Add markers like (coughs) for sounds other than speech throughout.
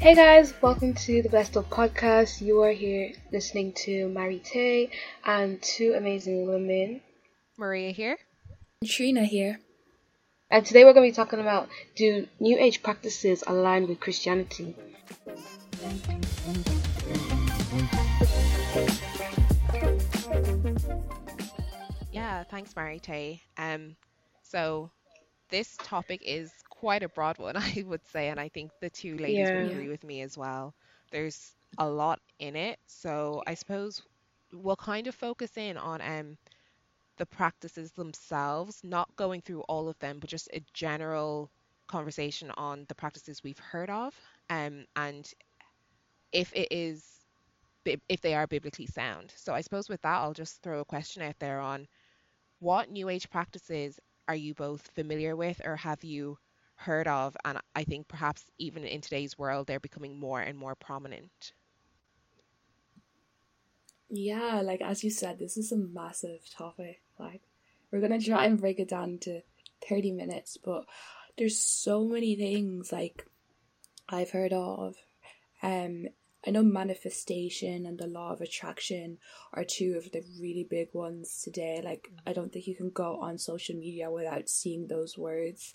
Hey guys, welcome to the Best of podcast. You are here listening to Mary Tay and two amazing women. Maria here. Trina here. And today we're going to be talking about do New Age practices align with Christianity? Yeah, thanks, Mary Tay. Um, so this topic is quite a broad one, (laughs) I would say, and I think the two ladies Yeah. would agree with me as well. There's a lot in it, so I suppose we'll kind of focus in on um the practices themselves, not going through all of them, but just a general conversation on the practices we've heard of, um, and if it is if they are biblically sound. So I suppose with that, I'll just throw a question out there on what New Age practices are you both familiar with or have you heard of? And I think perhaps even in today's world, they're becoming more and more prominent. Yeah, like as you said, this is a massive topic. Like, we're gonna try and break it down to 30 minutes, but there's so many things like I've heard of. Um, I know manifestation and the law of attraction are two of the really big ones today. Like, I don't think you can go on social media without seeing those words.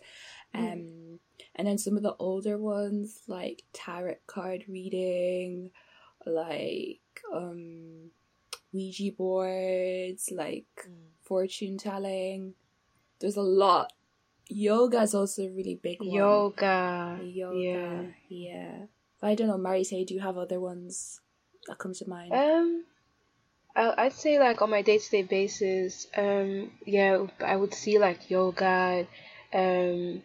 Um, and then some of the older ones like tarot card reading, like um Ouija boards, like fortune telling. There's a lot. Yoga is also a really big one. Yoga. Yoga. Yeah. Yeah. I don't know, Mary Tay, do you have other ones that come to mind? Um, I, I'd say like on my day to day basis, um, yeah, I would see like yoga. Um,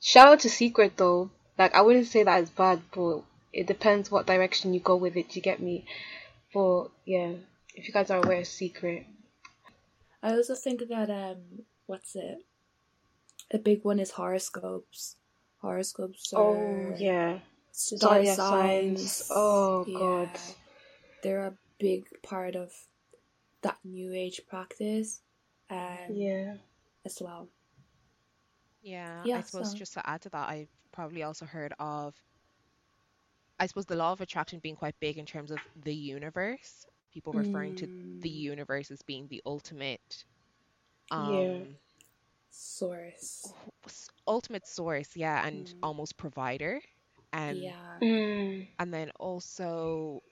shout out to Secret though. Like I wouldn't say that is bad, but it depends what direction you go with it. You get me? But yeah, if you guys are aware of Secret, I also think that um what's it? A big one is horoscopes. Horoscopes are oh yeah, star Zodiac signs. signs. Oh, God. They're a big part of that new age practice um yeah, as well. Yeah, Yeah, I suppose so- just to add to that, I've probably also heard of, I suppose, the law of attraction being quite big in terms of the universe. People referring to the Mm. universe as being the ultimate, Yeah. um, Source. ultimate source, yeah, and Mm. almost provider. Um, yeah. mm, and then also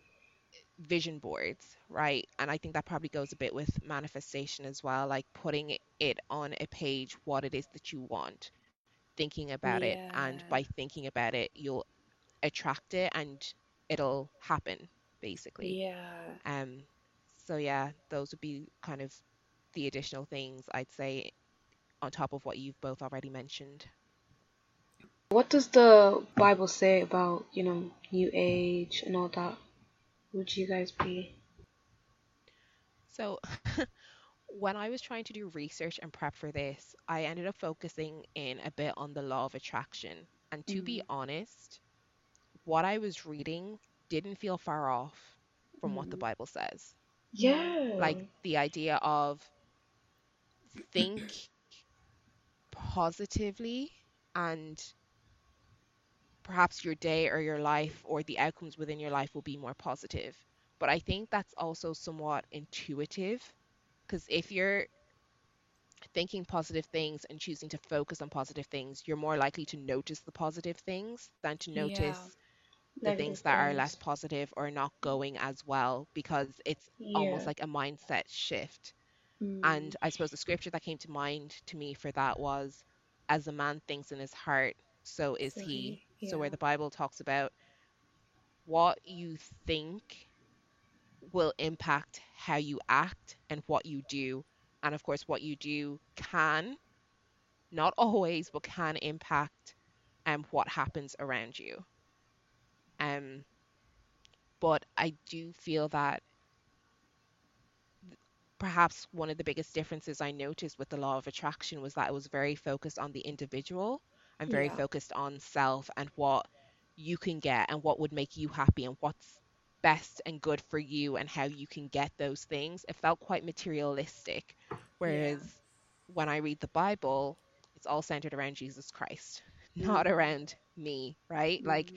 vision boards, right? And I think that probably goes a bit with manifestation as well, like putting it on a page what it is that you want, thinking about it, and by thinking about it, you'll attract it and it'll happen, basically. Yeah. Um, so yeah, those would be kind of the additional things I'd say on top of what you've both already mentioned. What does the Bible say about you know New Age and all that? Would you guys be? So, (laughs) when I was trying to do research and prep for this, I ended up focusing in a bit on the law of attraction. And to be mm-hmm. honest, what I was reading didn't feel far off from what the mm-hmm. Bible says. Yeah. Like the idea of think positively and perhaps your day or your life or the outcomes within your life will be more positive. But I think that's also somewhat intuitive because if you're thinking positive things and choosing to focus on positive things, you're more likely to notice the positive things than to Yeah. notice the Negative things that are less positive or not going as well because it's almost like a mindset shift. Mm. And I suppose the scripture that came to mind to me for that was, as a man thinks in his heart, so is he. He- So where the Bible talks about what you think will impact how you act and what you do. And of course, what you do can, not always, but can impact um, what happens around you. Um, but I do feel that perhaps one of the biggest differences I noticed with the law of attraction was that it was very focused on the individual and very Yeah. focused on self and what you can get and what would make you happy and what's best and good for you and how you can get those things. It felt quite materialistic. Whereas when I read the Bible, it's all centered around Jesus Christ, (laughs) not around me, right? Like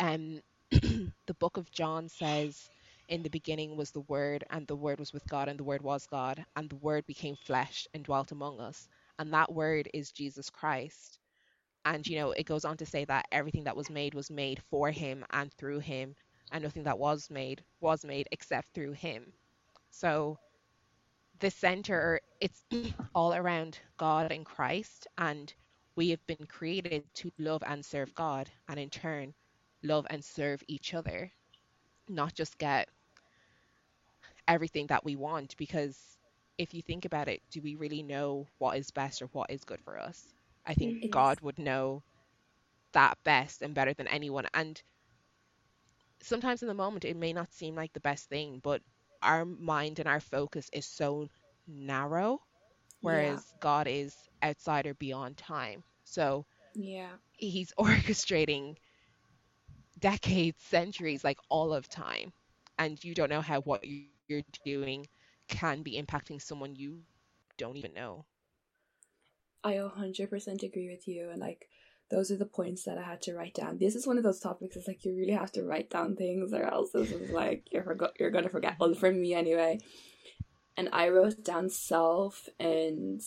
um, (clears throat) the book of John says, In the beginning was the Word, and the Word was with God, and the Word was God, and the Word became flesh and dwelt among us. And that Word is Jesus Christ. And, you know, it goes on to say that everything that was made was made for him and through him, and nothing that was made was made except through him. So the center, it's (coughs) all around God and Christ, and we have been created to love and serve God, and in turn, love and serve each other, not just get everything that we want. Because if you think about it, do we really know what is best or what is good for us? I think. God would know that best and better than anyone. And sometimes in the moment, it may not seem like the best thing, but our mind and our focus is so narrow, whereas God is outside or beyond time. So Yeah. he's (laughs) orchestrating decades, centuries, like all of time. And you don't know how what you're doing can be impacting someone you don't even know. I 100% agree with you. And like, those are the points that I had to write down. This is one of those topics. It's like you really have to write down things, or else this is like you're forgot. You're gonna forget. Well, for me anyway. And I wrote down self and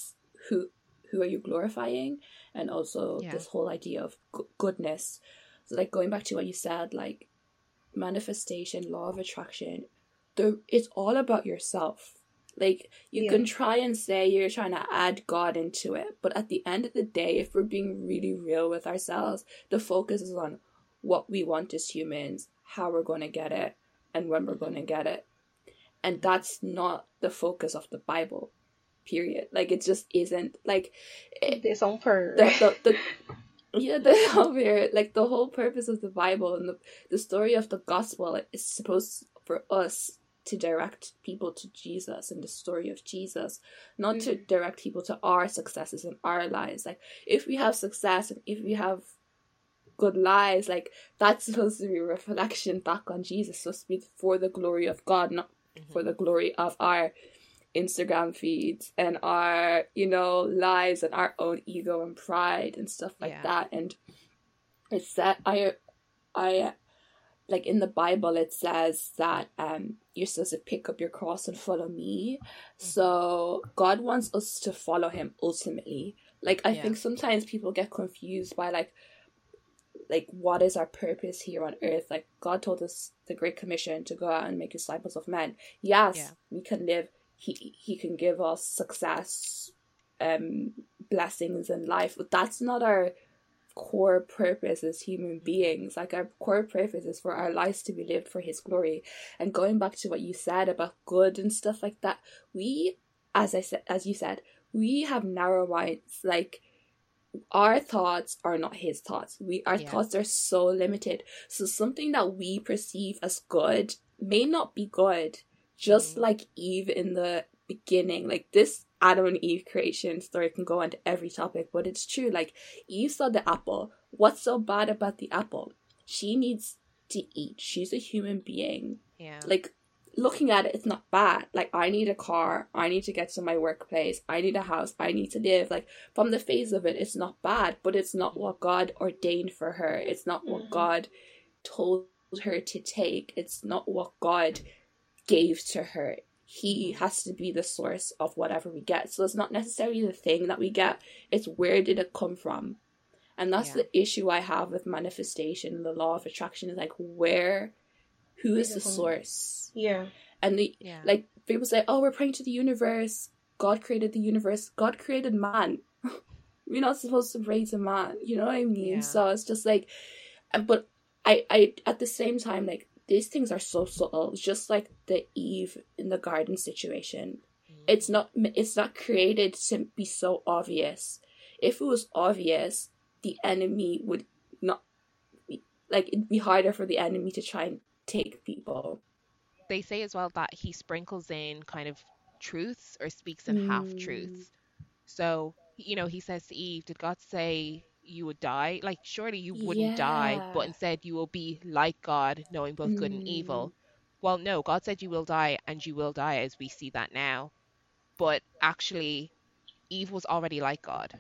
who who are you glorifying, and also Yeah. this whole idea of go- goodness. So like going back to what you said, like manifestation, law of attraction. The it's all about yourself. Like you Yeah. can try and say you're trying to add God into it, but at the end of the day, if we're being really real with ourselves, the focus is on what we want as humans, how we're going to get it, and when we're going to get it. And that's not the focus of the Bible. Period. Like it just isn't. Like it, It's on per. the, the, the yeah the (laughs) whole like the whole purpose of the bible and the, the story of the gospel is supposed for us to direct people to jesus and the story of jesus not to mm-hmm. direct people to our successes and our lives like if we have success and if we have good lives like that's supposed to be a reflection back on jesus supposed to be for the glory of god not mm-hmm. for the glory of our Instagram feeds and our, you know, lives and our own ego and pride and stuff like Yeah. that. And it's that I, I, like in the Bible, it says that um you're supposed to pick up your cross and follow me. So God wants us to follow Him ultimately. Like I Yeah. think sometimes people get confused by like like what is our purpose here on earth like god told us the great commission to go out and make disciples of men yes Yeah. we can live he he can give us success um blessings in life but that's not our core purpose as human beings like our core purpose is for our lives to be lived for his glory and going back to what you said about good and stuff like that we as i said as you said we have narrow minds like our thoughts are not his thoughts. We our Yeah. thoughts are so limited. So something that we perceive as good may not be good. Just Mhm. like Eve in the beginning, like this Adam and Eve creation story can go into every topic, but it's true. Like Eve saw the apple. What's so bad about the apple? She needs to eat. She's a human being Yeah. like looking at it it's not bad like i need a car i need to get to my workplace i need a house i need to live like from the face of it it's not bad but it's not what god ordained for her it's not what Mhm. god told her to take it's not what god gave to her he has to be the source of whatever we get so it's not necessarily the thing that we get it's where did it come from and that's Yeah. the issue i have with manifestation the law of attraction is like where who is the source yeah. and the Yeah. like people say, "Oh, we're praying to the universe. God created the universe. God created man. (laughs) we're not supposed to pray to man." You know what I mean? Yeah. So it's just like, but I, I at the same time like these things are so subtle. It's just like the Eve in the garden situation. It's not it's not created to be so obvious. If it was obvious, the enemy would not be, like it'd be harder for the enemy to try and take people. they say as well that he sprinkles in kind of truths or speaks in half Mm. truths. So, you know, he says to Eve, Did God say you would die? Like, surely you wouldn't die, but instead you will be like God, knowing both good and evil. Mm. Well, no, God said you will die, and you will die as we see that now. But actually, Eve was already like God,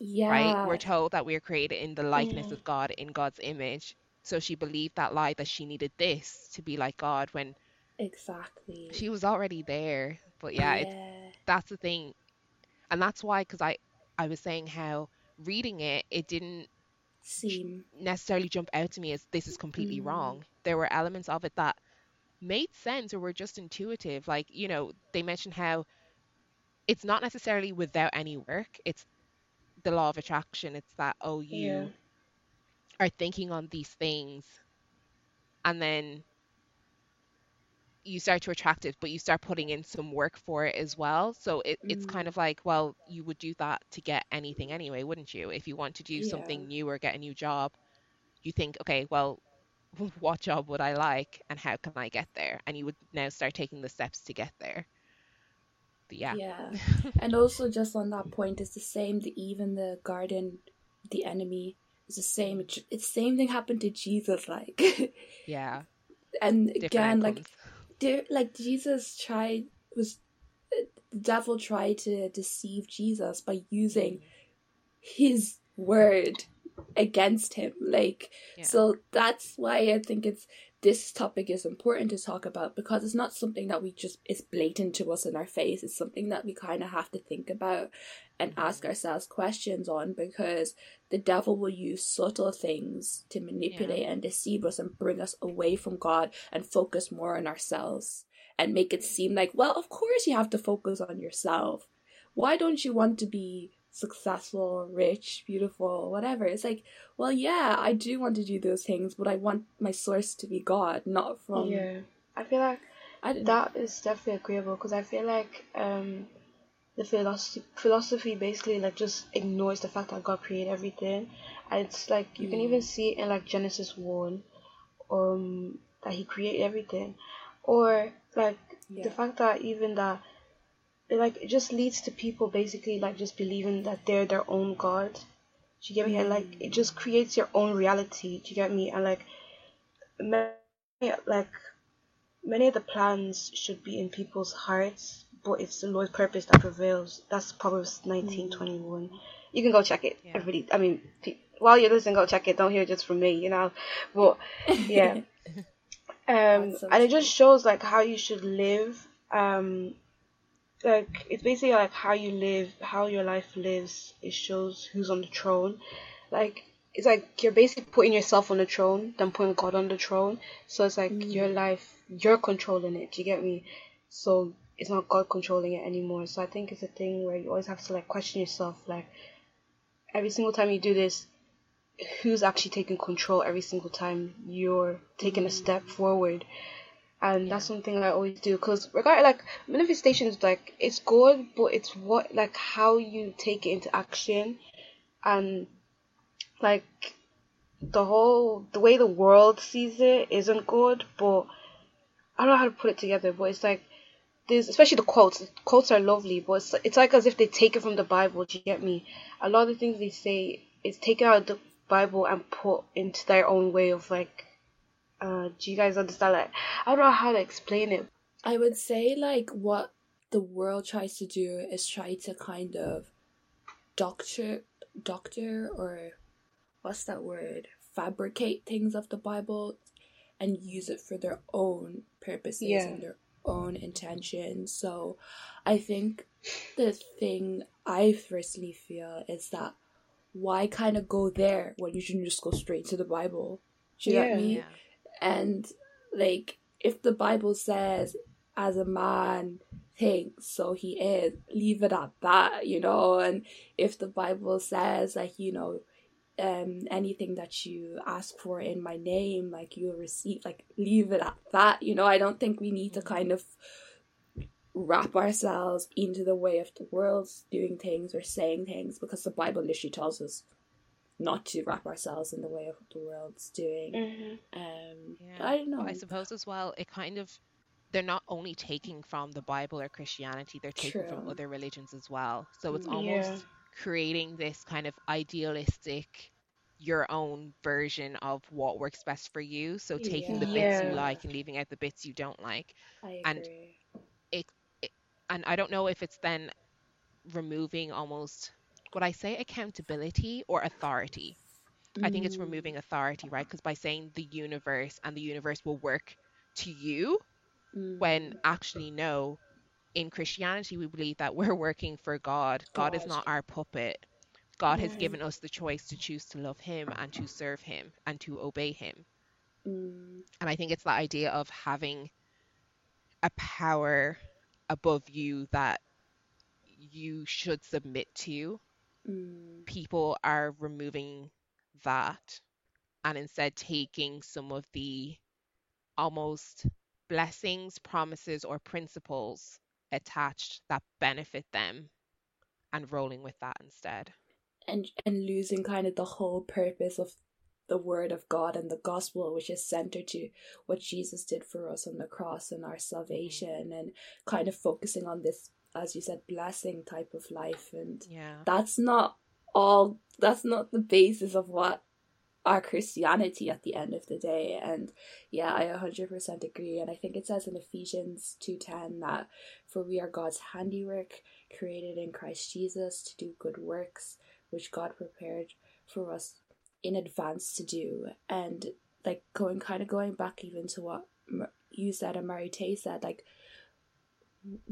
Yeah. right? We're told that we are created in the likeness of God, in God's image. So she believed that lie that she needed this to be like God when Exactly. she was already there. But yeah, yeah. that's the thing, and that's why because I I was saying how reading it it didn't Seem. necessarily jump out to me as this is completely Mm. wrong. There were elements of it that made sense or were just intuitive. Like, you know, they mentioned how it's not necessarily without any work, it's the law of attraction. It's that, oh, you Yeah. are thinking on these things and then you start to attract it, but you start putting in some work for it as well. So it, it's Mm. kind of like, well, you would do that to get anything anyway, wouldn't you? If you want to do Yeah. something new or get a new job, you think, okay, well, (laughs) what job would I like and how can I get there? And you would now start taking the steps to get there. But yeah. Yeah. (laughs) and also just on that point, it's the same. The, even the garden, the enemy is the same. It's it's the same thing happened to Jesus. Like, (laughs) Yeah. and Different again, like outcomes. There, like Jesus tried was the devil tried to deceive Jesus by using mm. his word against him like Yeah. so that's why i think it's this topic is important to talk about because it's not something that we just is blatant to us in our face. It's something that we kind of have to think about and mm-hmm. ask ourselves questions on because the devil will use subtle things to manipulate and deceive us and bring us away from god and focus more on ourselves and make it seem like well of course you have to focus on yourself. Why don't you want to be successful, rich, beautiful, whatever. It's like, well, yeah, I do want to do those things, but I want my source to be God, not from. yeah. I feel like I that is definitely agreeable because I feel like um the philosophy philosophy basically like just ignores the fact that God created everything, and it's like you can Mm. even see in like Genesis one, um that He created everything, or like Yeah. the fact that even that like it just leads to people basically like just believing that they're their own god. Do you get me? And like it just creates your own reality. Do you get me? And like many like many of the plans should be in people's hearts, but it's the Lord's purpose that prevails. That's Proverbs nineteen twenty one. You can go check it. Yeah. Everybody, I mean, while you're listening, go check it. Don't hear it just from me, you know. But yeah, (laughs) um, so and it just shows like how you should live. Um, like it's basically like how you live, how your life lives. It shows who's on the throne. Like it's like you're basically putting yourself on the throne, then putting God on the throne. So it's like mm. your life, you're controlling it. Do you get me? So it's not God controlling it anymore. So I think it's a thing where you always have to like question yourself, like every single time you do this, who's actually taking control every single time you're taking a mm. step forward and that's something I always do because regard like manifestations like it's good but it's what like how you take it into action. And like the whole the way the world sees it isn't good but I don't know how to put it together but it's like there's especially the quotes the quotes are lovely but it's, it's like as if they take it from the Bible do you get me? A lot of the things they say is taken out of the Bible and put into their own way of like uh do you guys understand like I don't know how to explain it. I would say like what the world tries to do is try to kind of doctor doctor or what's that word? Fabricate things of the bible and use it for their own purposes Yeah. and their own intentions so i think the thing i personally feel is that why kind of go there when you should just go straight to the bible? Do you know what i mean? Yeah. And like if the bible says as a man thinks so he is leave it at that you know? And if the bible says like you know um anything that you ask for in my name like you'll receive like leave it at that you know? I don't think we need to kind of wrap ourselves into the way of the world's doing things or saying things because the bible literally tells us not to wrap ourselves in the way of what the world's doing mm-hmm. um Yeah. i don't know But I suppose as well, it kind of they're not only taking from the Bible or Christianity, they're taking from other religions as well. So it's Mm. almost Yeah. creating this kind of idealistic your own version of what works best for you. So taking the bits you like and leaving out the bits you don't like. I and- it and I don't know if it's then removing almost would I say accountability or authority? I think it's Mm, removing authority, right? Because by saying the universe and the universe will work to you, when mm, actually, no, in Christianity, we believe that we're working for God. God is not our puppet. God has Mm. given us the choice to choose to love Him and to serve Him and to obey Him. Mm, And I think it's the idea of having a power above you that you should submit to. Mm, People are removing that and instead taking some of the almost blessings, promises, or principles attached that benefit them and rolling with that instead. and and losing kind of the whole purpose of the word of God and the gospel, which is centered to what Jesus did for us on the cross and our salvation, and kind of focusing on this, as you said, blessing type of life. And Yeah. that's not all, that's not the basis of what our Christianity at the end of the day. And yeah, I 100% agree. And I think it says in Ephesians 2.10 that for we are God's handiwork, created in Christ Jesus to do good works, which God prepared for us in advance to do. And like going kind of going back even to what you said and Mary Tay said, like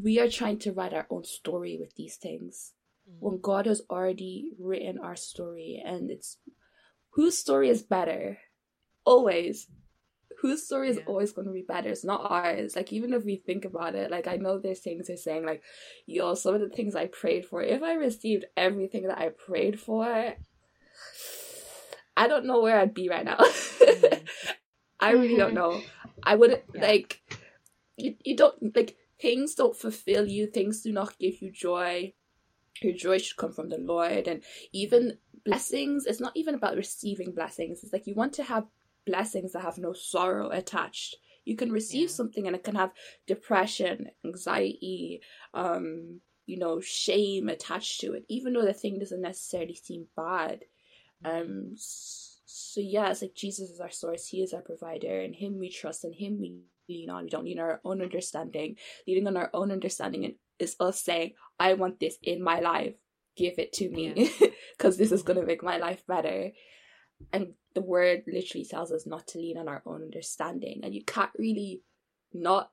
we are trying to write our own story with these things when God has already written our story and it's whose story is better? Always. Whose story is Yeah. always going to be better? It's not ours. Like, even if we think about it, like, I know there's things they're saying, like, yo, some of the things I prayed for, if I received everything that I prayed for, I don't know where I'd be right now. Mhm. (laughs) I really don't know. I wouldn't, Yeah. like, you, you don't, like, things don't fulfill you, things do not give you joy your joy should come from the Lord. And even blessings, it's not even about receiving blessings. It's like you want to have blessings that have no sorrow attached. You can receive Yeah. something and it can have depression, anxiety, um, you know, shame attached to it, even though the thing doesn't necessarily seem bad. Um, so yeah, it's like Jesus is our source. He is our provider. In Him we trust. In Him we lean on. We don't lean on our own understanding. Leaning on our own understanding is us saying, "I want this in my life. Give it to me, because (laughs) this is gonna make my life better." And the word literally tells us not to lean on our own understanding, and you can't really not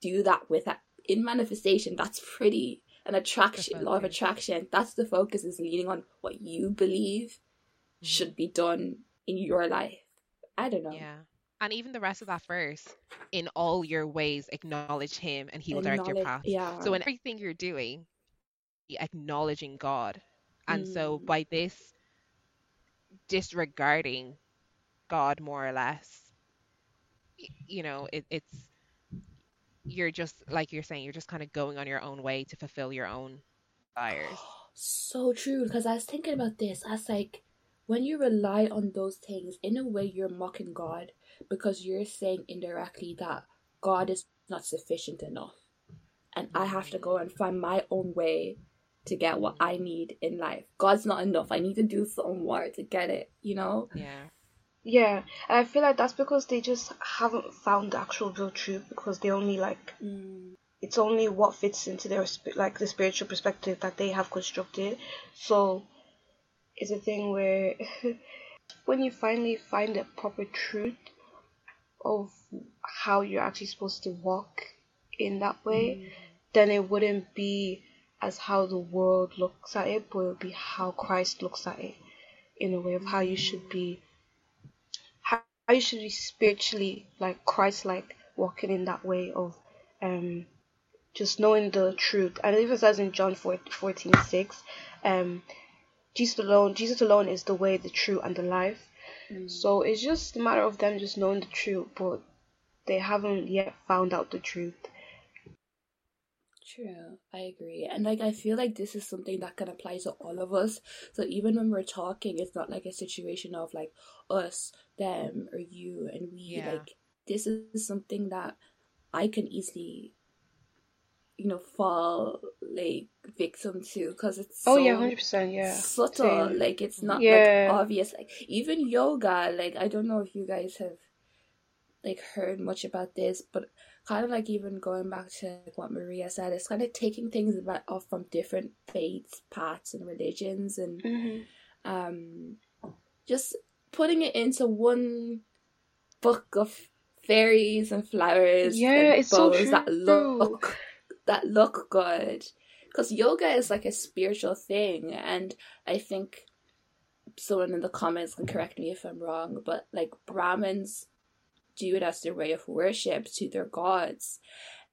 do that with that in manifestation. That's pretty an attraction, law of attraction. That's the focus is leaning on what you believe Mhm. should be done in your life. I don't know. Yeah. And even the rest of that verse, in all your ways, acknowledge him and he will direct your path. Yeah. So in everything you're doing, acknowledging God. And so Mm. by this disregarding God more or less, you know, it, it's you're just like you're saying, you're just kind of going on your own way to fulfill your own desires. (gasps) so true because I was thinking about this. I was like, when you rely on those things, in a way, you're mocking God because you're saying indirectly that God is not sufficient enough, and I have to go and find my own way to get what I need in life. God's not enough. I need to do some more to get it. You know? Yeah. Yeah, and I feel like that's because they just haven't found the actual real truth because they only like Mm. it's only what fits into their like the spiritual perspective that they have constructed. So it's a thing where (laughs) when you finally find the proper truth of how you're actually supposed to walk in that way, then it wouldn't be as how the world looks at it, but it would be how Christ looks at it in a way of how you should be how you should be spiritually like Christ like walking in that way of um just knowing the truth. And it even says in John 4, 14 6, um Jesus alone Jesus alone is the way, the truth and the life. Mm. So it's just a matter of them just knowing the truth, but they haven't yet found out the truth. True, I agree. And like I feel like this is something that can apply to all of us. So even when we're talking, it's not like a situation of like us, them, or you and we. Yeah. Like this is something that I can easily, you know, fall like victim to because it's Oh so yeah, hundred percent, yeah. subtle. Same. Like it's not Yeah. like obvious. Like even yoga. Like I don't know if you guys have like heard much about this, but kind of like even going back to like what Maria said, it's kind of taking things about off from different faiths, paths, and religions, and hmm um, just putting it into one book of fairies and flowers. Yeah, and it's so true. that look that look good. Because yoga is like a spiritual thing, and I think someone in the comments can correct me if I'm wrong, but like Brahmins do it as their way of worship to their gods.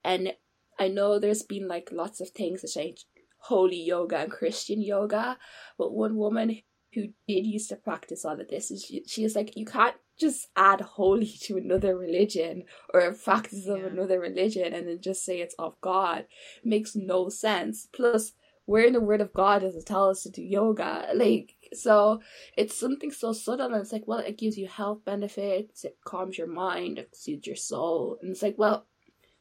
And I know there's been like lots of things that say holy yoga and Christian yoga, but one woman who did used to practice all of this, is she, she is like, you can't just add holy to another religion or a practice of Yeah. another religion and then just say it's of God. It makes no sense. Plus, where in the Word of God does it tell us to do yoga? Like, so it's something so subtle, and it's like, well, it gives you health benefits, it calms your mind, it soothes your soul, and it's like, well,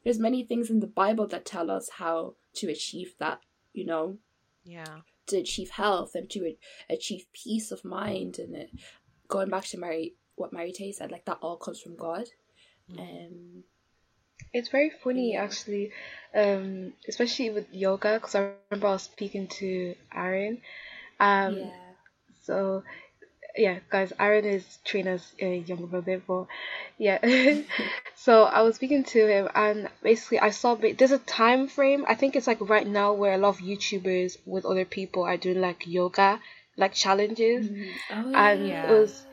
there's many things in the Bible that tell us how to achieve that, you know, Yeah. to achieve health and to achieve peace of mind, and it, going back to Mary, what Mary Tay said, like that all comes from God. Um, It's very funny Yeah. actually, um, especially with yoga, because I remember I was speaking to Aaron. Um, yeah, So, yeah, guys, Aaron is Trina's uh, younger brother, but yeah. (laughs) so I was speaking to him, and basically, I saw ba- there's a time frame. I think it's like right now where a lot of YouTubers with other people are doing like yoga, like challenges. Mhm. oh, and Yeah. it was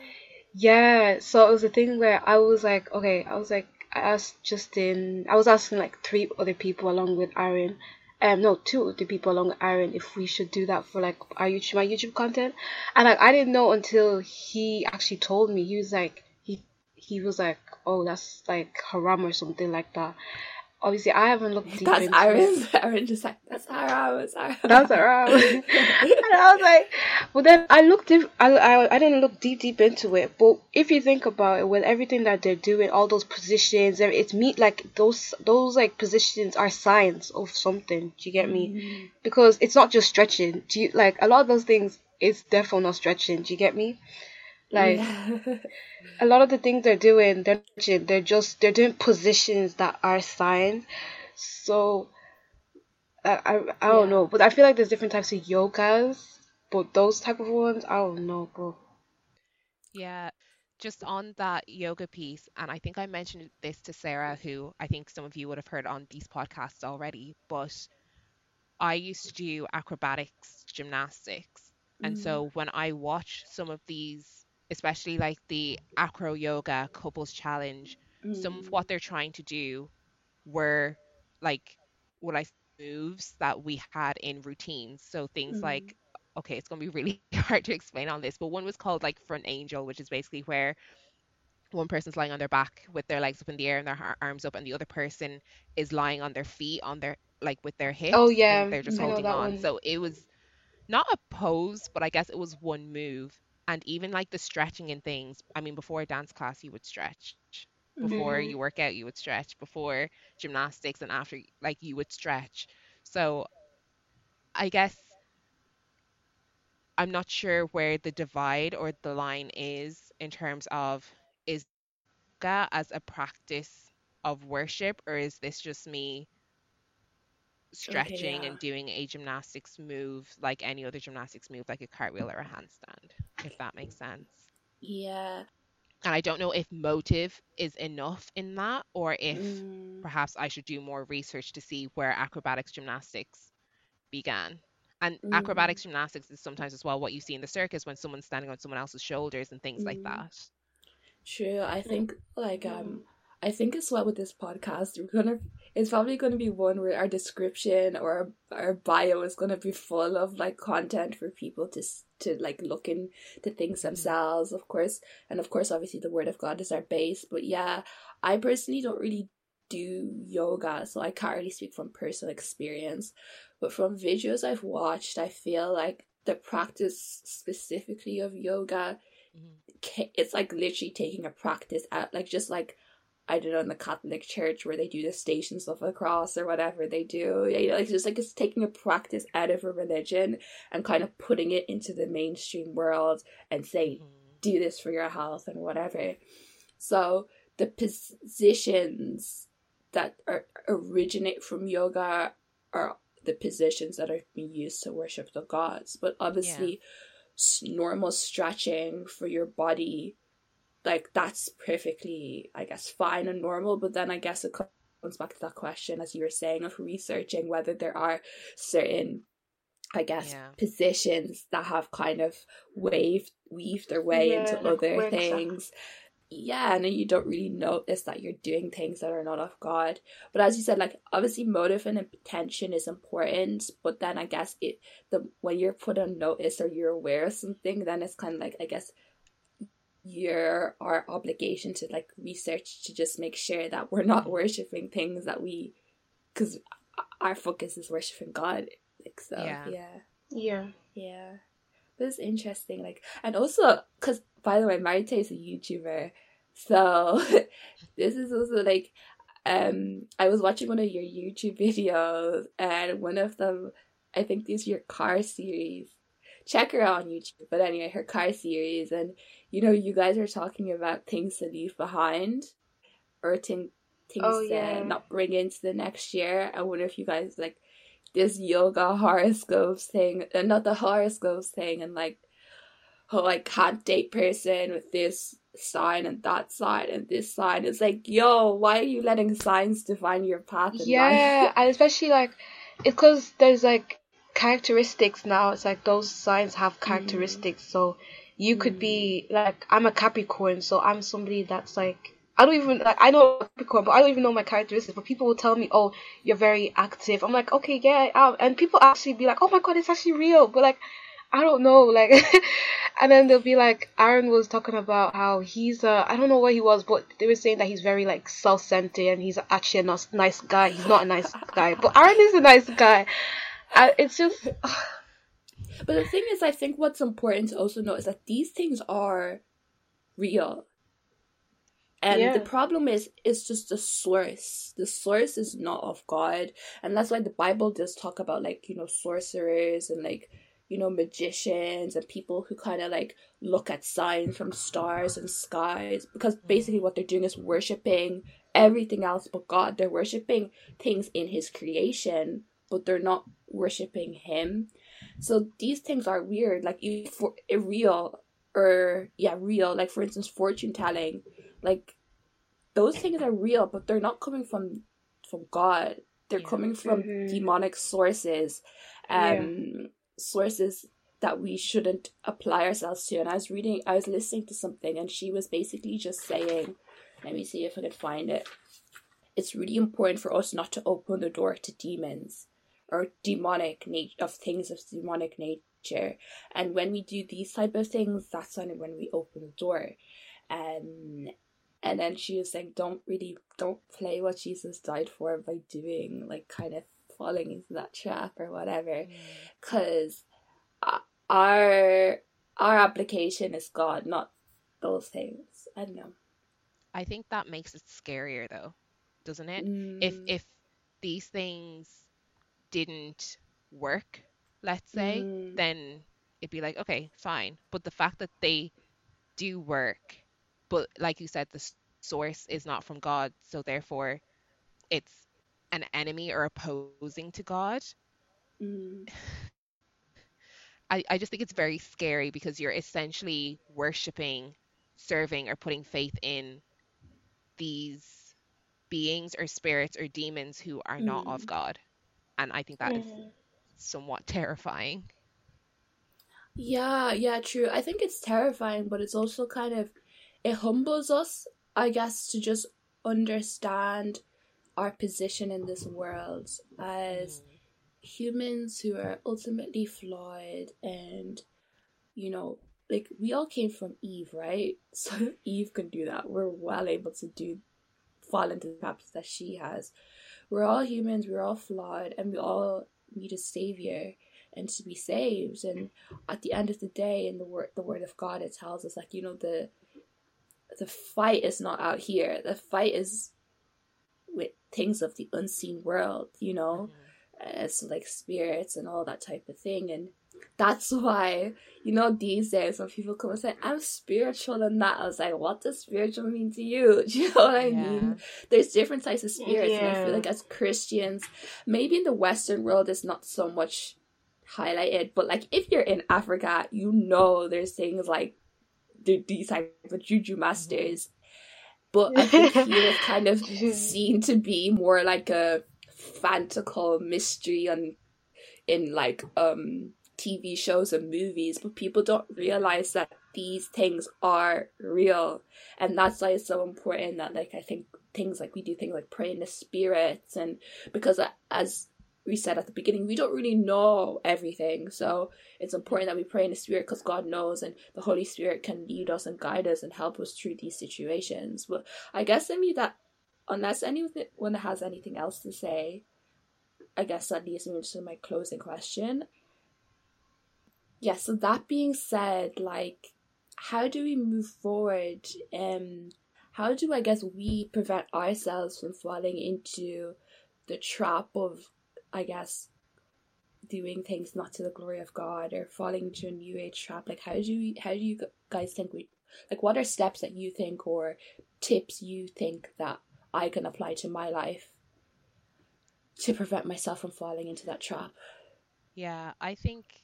yeah so it was a thing where i was like okay i was like i asked justin i was asking like three other people along with aaron um no two other people along with aaron if we should do that for like our youtube my youtube content. And like i didn't know until he actually told me. He was like he he was like oh that's like haram or something like that obviously i haven't looked deep that's into it. Aaron. (laughs) Just like that's Aaron. It's Aaron. That's haram. (laughs) and I was like, well then I looked, deep, I, I, I didn't look deep, deep into it. But if you think about it, with everything that they're doing, all those positions, and it's me like those, those like positions are signs of something. Do you get me? Mm-hmm. Because it's not just stretching. Do you like a lot of those things? It's definitely not stretching. Do you get me? Like (laughs) a lot of the things they're doing, they're they're just they're doing positions that are signs. So I I, I don't Yeah. know, but I feel like there's different types of yogas, but those type of ones, I don't know, bro. Yeah, just on that yoga piece, and I think I mentioned this to Sarah, who I think some of you would have heard on these podcasts already, but I used to do acrobatics gymnastics. And so mm-hmm. when I watch some of these, especially like the acro yoga couples challenge, some of what they're trying to do were like what I moves that we had in routines. So things Mhm. like okay, it's gonna be really (laughs) hard to explain on this, but one was called like front angel, which is basically where one person's lying on their back with their legs up in the air and their arms up, and the other person is lying on their feet on their like with their hips. Oh and yeah, they're just I holding on. one. So it was not a pose, but I guess it was one move. And even like the stretching and things. I mean, before a dance class, you would stretch. Before Mhm. you work out, you would stretch. Before gymnastics and after, like you would stretch. So I guess I'm not sure where the divide or the line is in terms of is yoga as a practice of worship or is this just me stretching yeah. and doing a gymnastics move like any other gymnastics move like a cartwheel or a handstand if that makes sense yeah. and I don't know if motive is enough in that or if Mm. perhaps I should do more research to see where acrobatics gymnastics began. And Mm. acrobatics gymnastics is sometimes as well what you see in the circus when someone's standing on someone else's shoulders and things like Mm. that. True. I think like um I think as well with this podcast we're gonna it's probably gonna be one where our description or our, our bio is gonna be full of like content for people to to like look into things themselves, of course, and of course obviously the word of God is our base. But yeah, I personally don't really do yoga, so I can't really speak from personal experience. But from videos I've watched, I feel like the practice specifically of yoga Mhm. it's like literally taking a practice out like just like I don't know in the Catholic Church where they do the stations of the cross or whatever they do. You know, like just like it's taking a practice out of a religion and kind of putting it into the mainstream world and saying Mhm. do this for your health and whatever. So the positions that are originate from yoga are the positions that are being used to worship the gods. But obviously normal stretching for your body like that's perfectly i guess fine and normal but then i guess it comes back to that question as you were saying of researching whether there are certain i guess yeah. positions that have kind of waved weaved their way yeah, into like other things yeah, and you don't really notice that you're doing things that are not of God. But as you said, like obviously motive and intention is important, but then I guess it the when you're put on notice or you're aware of something, then it's kind of like I guess your our obligation to like research to just make sure that we're not worshiping things that we because our focus is worshiping God. Like so, yeah, yeah, yeah. yeah. But it's interesting, like, and also because by the way, marita is a YouTuber, so (laughs) this is also like um I was watching one of your YouTube videos and one of them I think this is your car series. Check her out on YouTube. But anyway, her car series and you know, you guys are talking about things to leave behind or thing, things oh, yeah. to not bring into the next year. I wonder if you guys like this yoga horoscopes thing uh, not the horoscopes thing and like oh I can't date person with this sign and that sign and this sign. It's like, yo, why are you letting signs define your path? yeah, (laughs) and especially like it's because there's like characteristics now. It's like those signs have mm-hmm. characteristics. Mm. So you could be mm. like, I'm a Capricorn, so I'm somebody that's like. I don't even like I know Capricorn, but I don't even know my characteristics. But people will tell me, "Oh, you're very active." I'm like, "Okay, yeah," and people actually be like, "Oh my god, it's actually real." But like, I don't know, like, (laughs) and then they'll be like, Aaron was talking about how he's, uh, I don't know what he was, but they were saying that he's very, like, self-centered and he's actually a nice, nice guy. He's not a nice guy, but Aaron is a nice guy. I, it's just. (sighs) but the thing is, I think what's important to also know is that these things are real. And yeah. the problem is, it's just the source. The source is not of God. And that's why the Bible does talk about, like, you know, sorcerers and, like, you know, magicians and people who kind of like look at signs from stars and skies because mm-hmm. basically what they're doing is worshiping everything else but God. They're worshiping things in His creation, but they're not worshiping Him. So these things are weird, like for real or yeah, real. Like for instance, fortune telling, like those things are real, but they're not coming from from God. They're yeah. coming from mm-hmm. demonic sources. Um, yeah sources that we shouldn't apply ourselves to. And I was reading, I was listening to something, and she was basically just saying, let me see if I can find it. It's really important for us not to open the door to demons or demonic nature of things of demonic nature. And when we do these type of things, that's when when we open the door. Um, and then she was saying, don't really don't play what Jesus died for by doing like kind of falling into that trap or whatever because mm. our our application is god not those things i don't know i think that makes it scarier though doesn't it mm. if if these things didn't work let's say mm. then it'd be like okay fine but the fact that they do work but like you said the source is not from god so therefore it's an enemy or opposing to God. Mm. (laughs) I, I just think it's very scary because you're essentially worshiping, serving, or putting faith in these beings or spirits or demons who are mm. not of mm. God. And I think that is somewhat terrifying. Yeah, yeah, true. I think it's terrifying, but it's also kind of it humbles us, I guess, to just understand our position in this world as mm. humans who are ultimately flawed and you know like we all came from eve right (laughs) so eve can do that we're well able to do fall into the traps that she has we're all humans we're all flawed and we all need a savior and to be saved and at the end of the day in the word the word of god it tells us like you know the the fight is not out here the fight is with things of the unseen world, you know, mm-hmm. as like spirits and all that type of thing. And that's why, you know, these days when people come and say, I'm spiritual and that, I was like, what does spiritual mean to you? (laughs) Do you know what I yeah. mean? There's different types of spirits. Yeah. And I feel like as Christians, maybe in the Western world, it's not so much highlighted. But like if you're in Africa, you know there's things like the, these type of juju masters. But I think (laughs) he was kind of (laughs) seen to be more like a fantastical mystery and in like um TV shows and movies, but people don't realize that these things are real. And that's why it's so important that like I think things like we do things like pray in the spirits and because uh, as we said at the beginning, we don't really know everything. So it's important that we pray in the Spirit because God knows and the Holy Spirit can lead us and guide us and help us through these situations. But I guess I mean that unless anyone has anything else to say, I guess that leads me into my closing question. Yeah, so that being said, like, how do we move forward? Um, how do I guess we prevent ourselves from falling into the trap of I guess, doing things not to the glory of God or falling into a new age trap? Like, how do you, how do you guys think we, like, what are steps that you think or tips you think that I can apply to my life to prevent myself from falling into that trap? Yeah, I think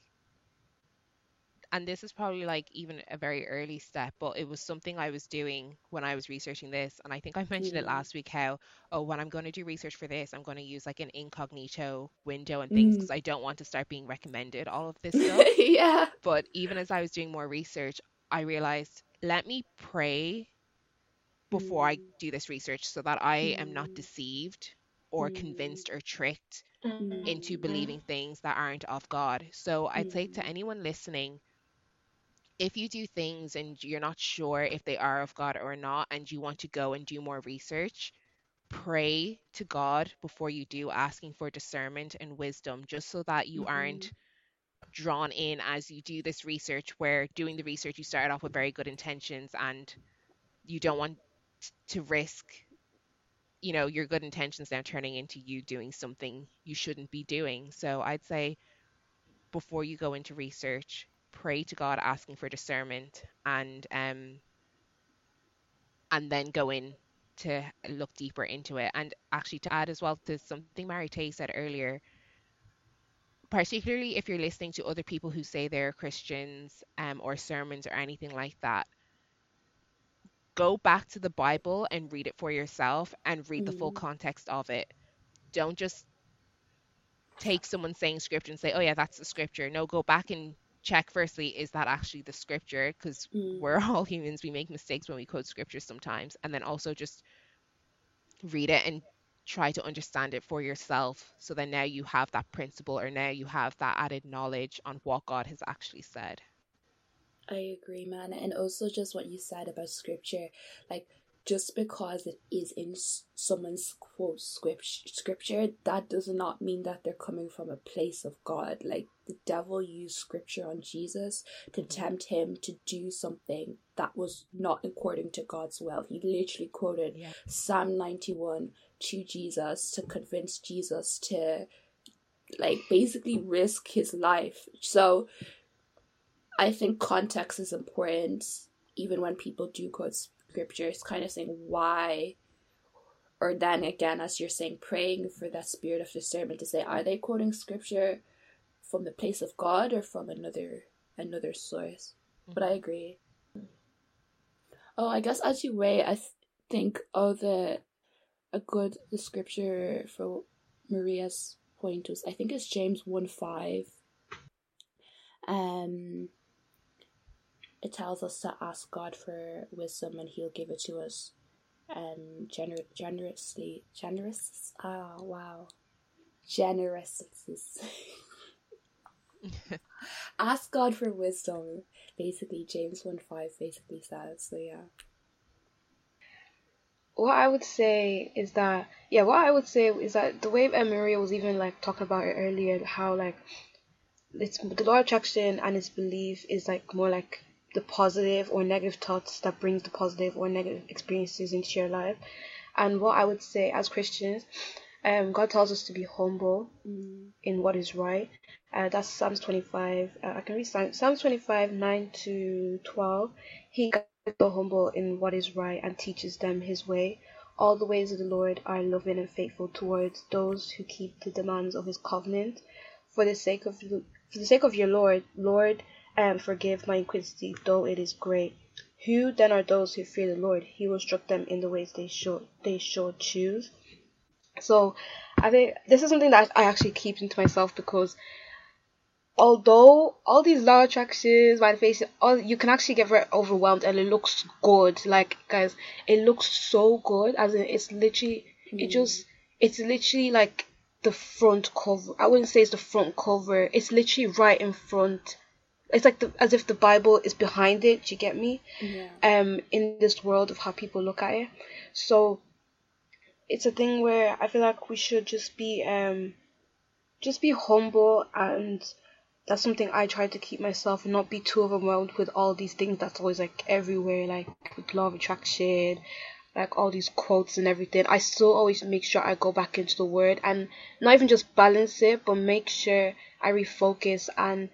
and this is probably like even a very early step, but it was something I was doing when I was researching this. And I think I mentioned it last week how, oh, when I'm going to do research for this, I'm going to use like an incognito window and things because mm. I don't want to start being recommended all of this stuff. (laughs) yeah. But even as I was doing more research, I realized let me pray before mm. I do this research so that I mm. am not mm. deceived or mm. convinced or tricked into mm. believing things that aren't of God. So I'd say to anyone listening, if you do things and you're not sure if they are of God or not, and you want to go and do more research, pray to God before you do, asking for discernment and wisdom, just so that you mm-hmm. aren't drawn in as you do this research, where doing the research, you start off with very good intentions and you don't want to risk you know your good intentions now turning into you doing something you shouldn't be doing so i'd say before you go into research pray to God asking for discernment and um and then go in to look deeper into it. And actually to add as well to something Mary Tay said earlier, particularly if you're listening to other people who say they're Christians um, or sermons or anything like that, go back to the Bible and read it for yourself and read mm. the full mm. context of it. Don't just take someone saying scripture and say, oh, yeah, that's the scripture. No, go back and check firstly is that actually the scripture? Because mm. we're (laughs) all humans we make mistakes when we quote scripture sometimes and then also just read it and try to understand it for yourself. So then now you have that principle or now you have that added knowledge on what god has actually said. I agree man and also just what you said about scripture like just because it is in someone's quote scripture, that does not mean that they're coming from a place of God. Like the devil used scripture on Jesus to mm-hmm. tempt him to do something that was not according to God's will. He literally quoted yeah. Psalm 91 to Jesus to convince Jesus to like basically risk his life. So I think context is important even when people do quote scriptures, kind of saying why, or then again, as you're saying, praying for that spirit of discernment to say, are they quoting scripture from the place of God or from another another source? Mm-hmm. But I agree. Oh, I guess as you weigh, I th- think oh the a good the scripture for Maria's point was I think it's James one five. Um it tells us to ask God for wisdom and He'll give it to us. Um gener- generously generous oh wow. Generous (laughs) ask God for wisdom basically James 1 5 basically says so yeah. What I would say is that yeah what I would say is that the way Maria was even like talking about it earlier how like it's the law of attraction and its belief is like more like the positive or negative thoughts that brings the positive or negative experiences into your life. And what I would say as Christians, um, God tells us to be humble mm. in what is right. Uh, that's Psalms 25. Uh, I can read Psalms 25, 9 to 12. He guides the humble in what is right and teaches them his way. All the ways of the Lord are loving and faithful towards those who keep the demands of his covenant. For the sake of For the sake of your Lord, Lord, um, forgive my iniquity, though it is great. Who then are those who fear the Lord? He will instruct them in the ways they should they should choose. So I think this is something that I actually keep into myself because although all these law attractions, my face, all you can actually get very overwhelmed and it looks good. Like guys, it looks so good. As in, it's literally mm. it just it's literally like the front cover. I wouldn't say it's the front cover. It's literally right in front. It's like the, as if the Bible is behind it. Do you get me? Yeah. Um, in this world of how people look at it, so it's a thing where I feel like we should just be um, just be humble and that's something I try to keep myself and not be too overwhelmed with all these things that's always like everywhere, like with law of attraction, like all these quotes and everything. I still always make sure I go back into the word and not even just balance it, but make sure I refocus and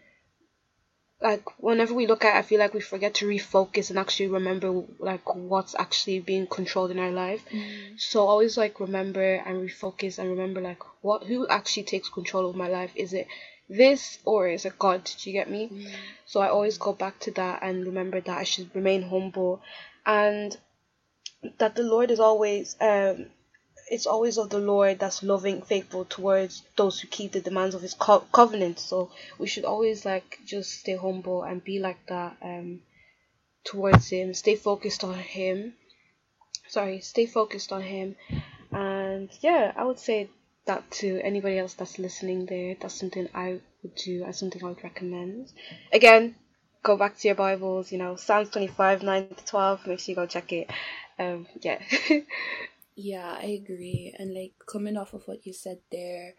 like whenever we look at it, I feel like we forget to refocus and actually remember like what's actually being controlled in our life. Mm. So always like remember and refocus and remember like what who actually takes control of my life. Is it this or is it God? Do you get me? Mm. So I always go back to that and remember that I should remain humble and that the Lord is always um it's always of the Lord that's loving, faithful towards those who keep the demands of His co- covenant. So we should always like just stay humble and be like that um towards Him. Stay focused on Him. Sorry, stay focused on Him. And yeah, I would say that to anybody else that's listening there. That's something I would do. That's something I would recommend. Again, go back to your Bibles. You know, Psalms twenty five nine to twelve. Make sure you go check it. Um, yeah. (laughs) Yeah, I agree. And like coming off of what you said there,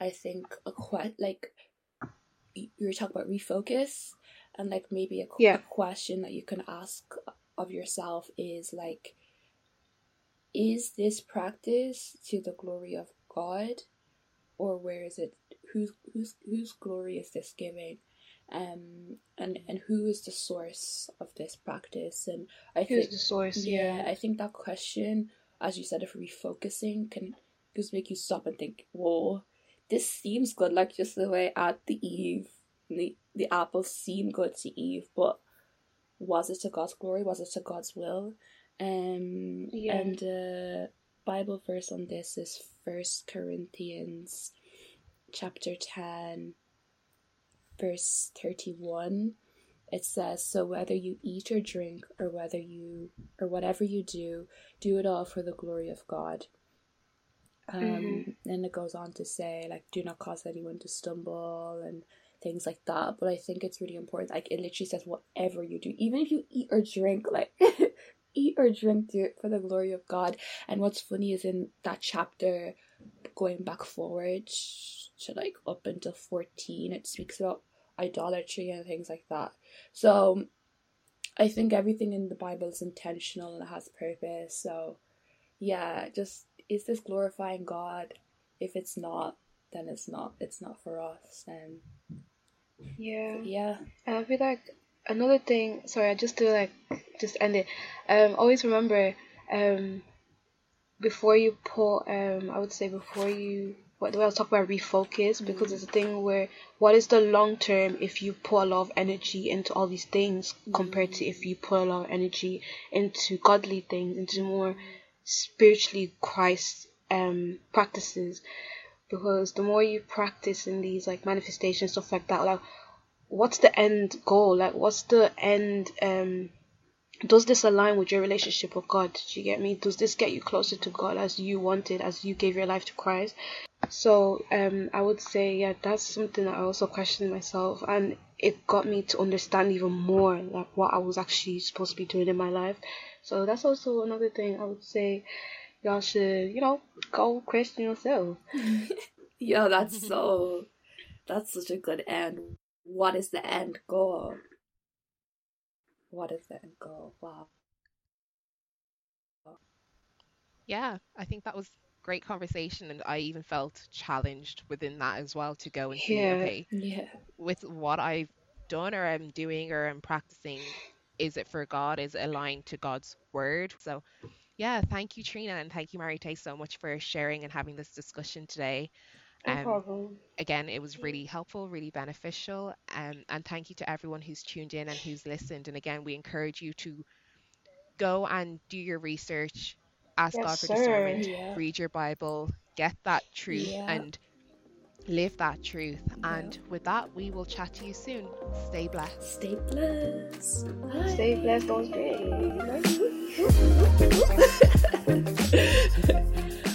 I think a que- like you were talking about refocus and like maybe a, yeah. a question that you can ask of yourself is like is this practice to the glory of God or where is it whose whose whose glory is this giving? Um and and who is the source of this practice and I Who's think the source? yeah, Yeah. I think that question as you said, of refocusing can just make you stop and think, whoa, this seems good. Like just the way at the Eve, the, the apple seemed good to Eve, but was it to God's glory? Was it to God's will? Um, Yeah. And the Bible verse on this is First Corinthians chapter 10, verse 31 it says so whether you eat or drink or whether you or whatever you do do it all for the glory of god. Um Mhm. and it goes on to say like do not cause anyone to stumble and things like that. But i think it's really important like it literally says whatever you do even if you eat or drink like (laughs) eat or drink do it for the glory of god. And what's funny is in that chapter going back forward to like up until 14 it speaks about idolatry and things like that so I think everything in the Bible is intentional and it has purpose. So yeah, just is this glorifying God? If it's not, then it's not. It's not for us. And Yeah. yeah, And I feel like another thing. Sorry, I just do like just end it. Um, always remember, um, before you pull um, I would say before you. What I was talking about refocus because it's a thing where what is the long term if you put a lot of energy into all these things compared to if you put a lot of energy into godly things, into more spiritually Christ um practices? Because the more you practice in these like manifestations stuff like that like what's the end goal? Like what's the end um does this align with your relationship with god? Do you get me? Does this get you closer to god as you wanted as you gave your life to christ so um i would say yeah that's something that i also questioned myself and it got me to understand even more like what i was actually supposed to be doing in my life so that's also another thing i would say y'all should you know go question yourself (laughs) yeah, that's so. That's such a good end. What is the end goal? What is the end goal? Wow. Yeah, I think that was great conversation, and I even felt challenged within that as well to go and see, Yeah. okay, Yeah. with what I've done or I'm doing or I'm practicing, is it for God? Is it aligned to God's word? So, yeah, thank you, Trina, and thank you, Mary Tay, so much for sharing and having this discussion today. No Um, again, it was really helpful, really beneficial. Um, and thank you to everyone who's tuned in and who's listened. And again, we encourage you to go and do your research, ask Yes, God for sir. discernment, Yeah. read your Bible, get that truth, Yeah. and live that truth. And with that, we will chat to you soon. Stay blessed. Stay blessed. Bye. Stay blessed. That was great. Nice.